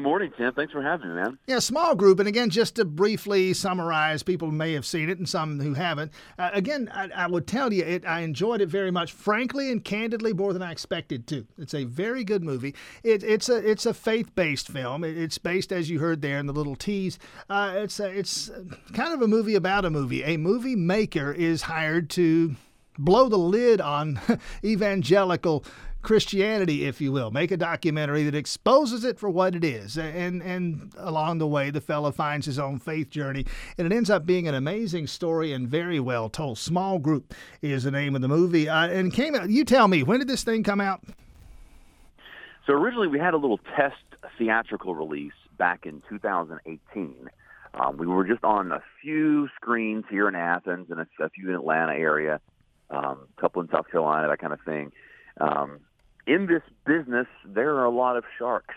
Good morning, Tim. Thanks for having me, man. Yeah, small group. And again, just to briefly summarize, people may have seen it and some who haven't. Uh, again, I, I, would tell you, it, I enjoyed it very much, frankly and candidly, more than I expected to. It's a very good movie. It, it's a it's a faith based film. It, it's based, as you heard there in the little tease. Uh, it's a, it's kind of a movie about a movie. A movie maker is hired to blow the lid on evangelical Christianity, if you will. Make a documentary that exposes it for what it is. And, and along the way, the fellow finds his own faith journey. And it ends up being an amazing story and very well told. Small Group is the name of the movie. Uh, and came out, you tell me, when did this thing come out? So originally, we had a little test theatrical release back in 2018. Um, we were just on a few screens here in Athens and a, a few in Atlanta area, um, a couple in South Carolina, that kind of thing. Um, in this business, there are a lot of sharks,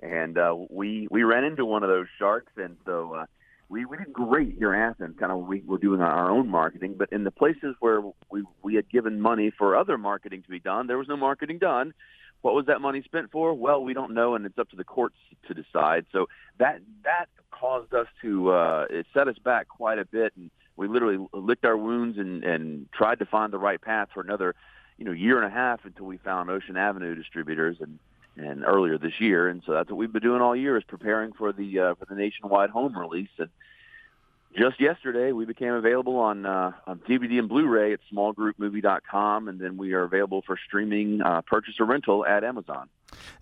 and uh, we we ran into one of those sharks, and so uh, we we did great here in Athens. Kind of we were doing our own marketing, but in the places where we we had given money for other marketing to be done, there was no marketing done. What was that money spent for? Well, we don't know, and it's up to the courts to decide. So that that caused us to uh, it set us back quite a bit, and we literally licked our wounds and and tried to find the right path for another you know year and a half until we found Ocean Avenue distributors and and earlier this year, and so that's what we've been doing all year is preparing for the uh, for the nationwide home release. And just yesterday, we became available on uh, on DVD and Blu-ray at smallgroupmovie.com, and then we are available for streaming, uh, purchase or rental at Amazon.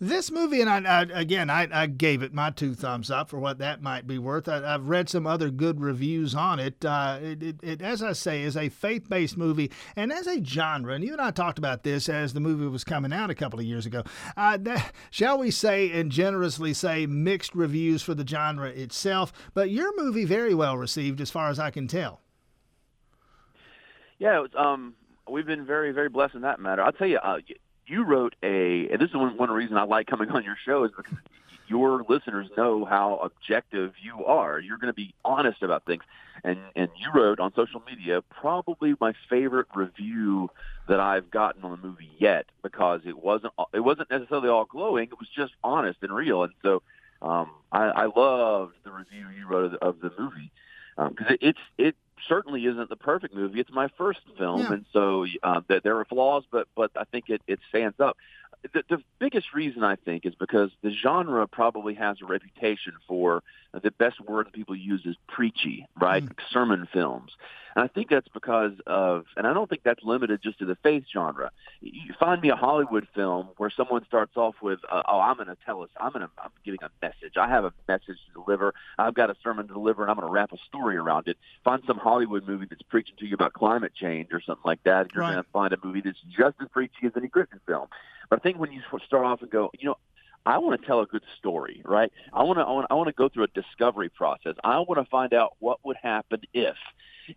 This movie, and I, I again, I, I, gave it my two thumbs up for what that might be worth. I, have read some other good reviews on it. Uh, it, it, it. As I say, is a faith-based movie, and as a genre. And you and I talked about this as the movie was coming out a couple of years ago. Uh, that, shall we say, and generously say, mixed reviews for the genre itself. But your movie very well received, as far as I can tell. Yeah, was, um, we've been very, very blessed in that matter. I'll tell you, uh, you wrote a, and this is one, one reason I like coming on your show is because your listeners know how objective you are. You're going to be honest about things. And, and you wrote on social media probably my favorite review that I've gotten on the movie yet because it wasn't, it wasn't necessarily all glowing. It was just honest and real. And so, um, I, I loved the review you wrote of the, of the movie because um, it, it's, it certainly isn't the perfect movie. It's my first film, yeah. and so uh, there are flaws, but but I think it it stands up. The, the biggest reason I think is because the genre probably has a reputation for the best word that people use is preachy, right? Mm. Sermon films. And I think that's because of, and I don't think that's limited just to the faith genre. You find me a Hollywood film where someone starts off with, uh, "Oh, I'm going to tell us, I'm going to, I'm giving a message. I have a message to deliver. I've got a sermon to deliver, and I'm going to wrap a story around it." Find some Hollywood movie that's preaching to you about climate change or something like that, and you're right. going to find a movie that's just as preachy as any Christian film. But I think when you start off and go, you know, I want to tell a good story, right? I want to I want, I want to go through a discovery process. I want to find out what would happen if,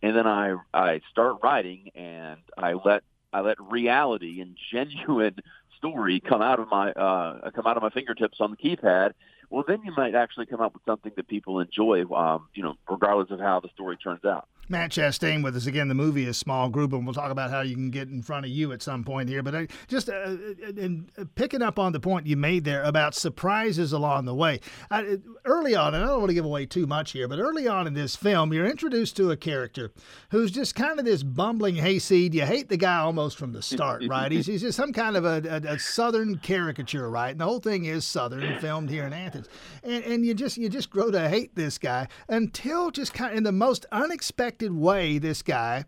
and then I I start writing and I let I let reality and genuine story come out of my uh, come out of my fingertips on the keypad. Well, then you might actually come up with something that people enjoy, um, you know, regardless of how the story turns out. Matt Chastain with us again. The movie is Small Group, and we'll talk about how you can get in front of you at some point here. But I, just uh, in uh, picking up on the point you made there about surprises along the way. I, early on, and I don't want to give away too much here, but early on in this film, you're introduced to a character who's just kind of this bumbling hayseed. You hate the guy almost from the start, right? He's, he's just some kind of a, a, a, southern caricature, right? And the whole thing is southern, filmed here in Athens, and and you just you just grow to hate this guy until just kind of in the most unexpected way, this guy,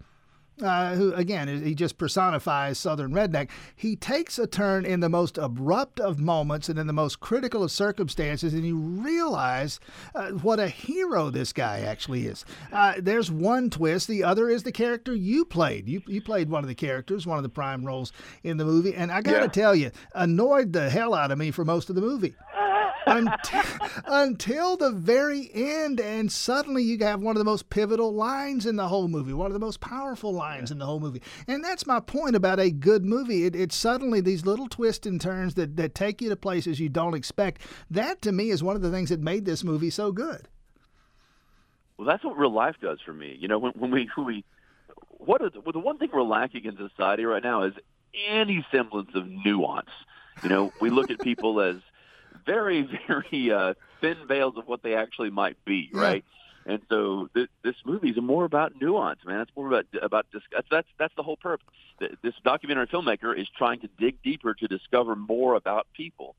uh, who again he just personifies Southern redneck. He takes a turn in the most abrupt of moments and in the most critical of circumstances, and you realize uh, what a hero this guy actually is. Uh, there's one twist. The other is the character you played. You you played one of the characters, one of the prime roles in the movie, and I got to yeah. tell you, annoyed the hell out of me for most of the movie until, until the very end. And suddenly you have one of the most pivotal lines in the whole movie, one of the most powerful lines yeah. in the whole movie. And that's my point about a good movie. It, it's suddenly these little twists and turns that, that take you to places you don't expect. That to me is one of the things that made this movie so good. Well, that's what real life does for me. You know, when, when we when we what is well, the one thing we're lacking in society right now is any semblance of nuance. You know, we look at people as very, very uh, thin veils of what they actually might be, right? And so th- this movie is more about nuance, man. It's more about about dis- that's that's that's the whole purpose. This documentary filmmaker is trying to dig deeper to discover more about people.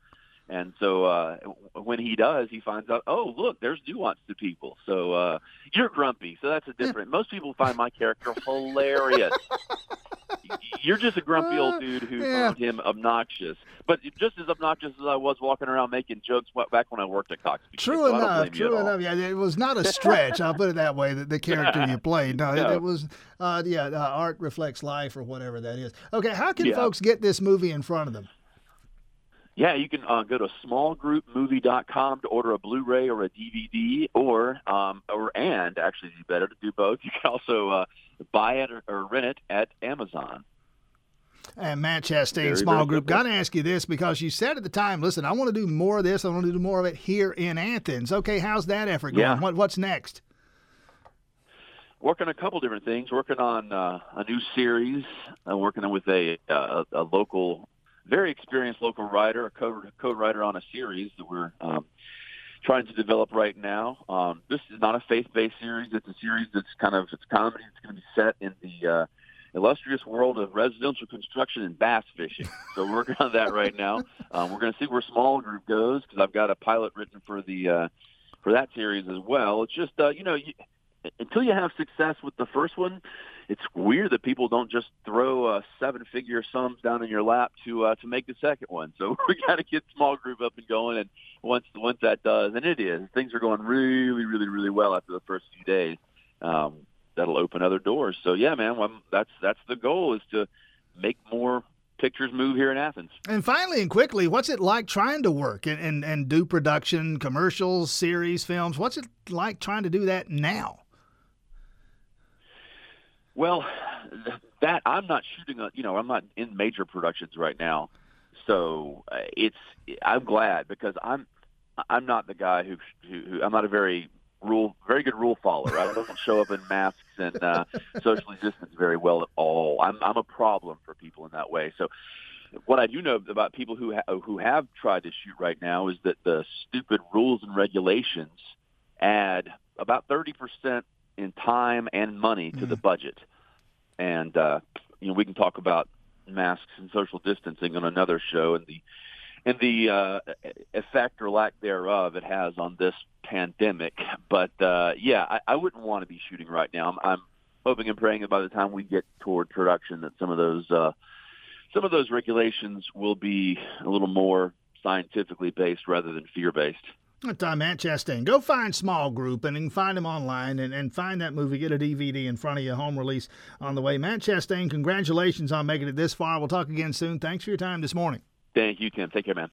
And so uh, when he does, he finds out, oh, look, there's nuance to people. So uh, you're grumpy, so that's a different. Most people find my character hilarious. you're just a grumpy old uh, dude who yeah. found him obnoxious, but just as obnoxious as I was walking around making jokes back when I worked at Cox. True so enough. True enough. Yeah, it was not a stretch. I'll put it that way. The, the character you played. No, no. It, it, was. Uh, yeah, uh, art reflects life, or whatever that is. Okay, how can yeah. folks get this movie in front of them? Yeah, you can uh, go to smallgroupmovie.com to order a Blu-ray or a DVD, or um, or and actually, it's better to do both. You can also uh, buy it or, or rent it at Amazon. And Matt Chastain, very, small very group. Got to ask you this because you said at the time, listen, I want to do more of this. I want to do more of it here in Athens. Okay, how's that effort going? Yeah. What, what's next? Working on a couple different things. Working on uh, a new series. Uh, working with a, uh, a local very experienced local writer, a co- co-writer on a series that we're um, trying to develop right now. Um, this is not a faith-based series. It's a series that's kind of it's comedy. It's going to be set in the uh, illustrious world of residential construction and bass fishing. So we're working on that right now. Um, we're going to see where small group goes because I've got a pilot written for the uh, for that series as well. It's just uh, you know you, until you have success with the first one, it's weird that people don't just throw uh, seven-figure sums down in your lap to uh, to make the second one. So we got to get small group up and going, and once once that does, and it is, things are going really, really, really well after the first few days. Um, that'll open other doors. So yeah, man, well, that's that's the goal is to make more pictures move here in Athens. And finally and quickly, what's it like trying to work and, and, and do production, commercials, series, films? What's it like trying to do that now? Well, that I'm not shooting. A, you know, I'm not in major productions right now, so uh, it's. I'm glad because I'm. I'm not the guy who, who, who I'm not a very rule, very good rule follower. I don't show up in masks and uh, socially distance very well at all. I'm I'm a problem for people in that way. So what I do know about people who ha- who have tried to shoot right now is that the stupid rules and regulations add about 30% in time and money to mm-hmm. the budget and uh, you know we can talk about masks and social distancing on another show and the and the uh, effect or lack thereof it has on this pandemic. But uh, yeah, I, I wouldn't want to be shooting right now. I'm, I'm hoping and praying that by the time we get toward production, that some of those uh, some of those regulations will be a little more scientifically based rather than fear based. Time, Matt Chastain. Go find Small Group and find him online and, and find that movie. Get a DVD in front of you, home release on the way. Matt Chastain, congratulations on making it this far. We'll talk again soon. Thanks for your time this morning. Thank you, Tim. Take care, man.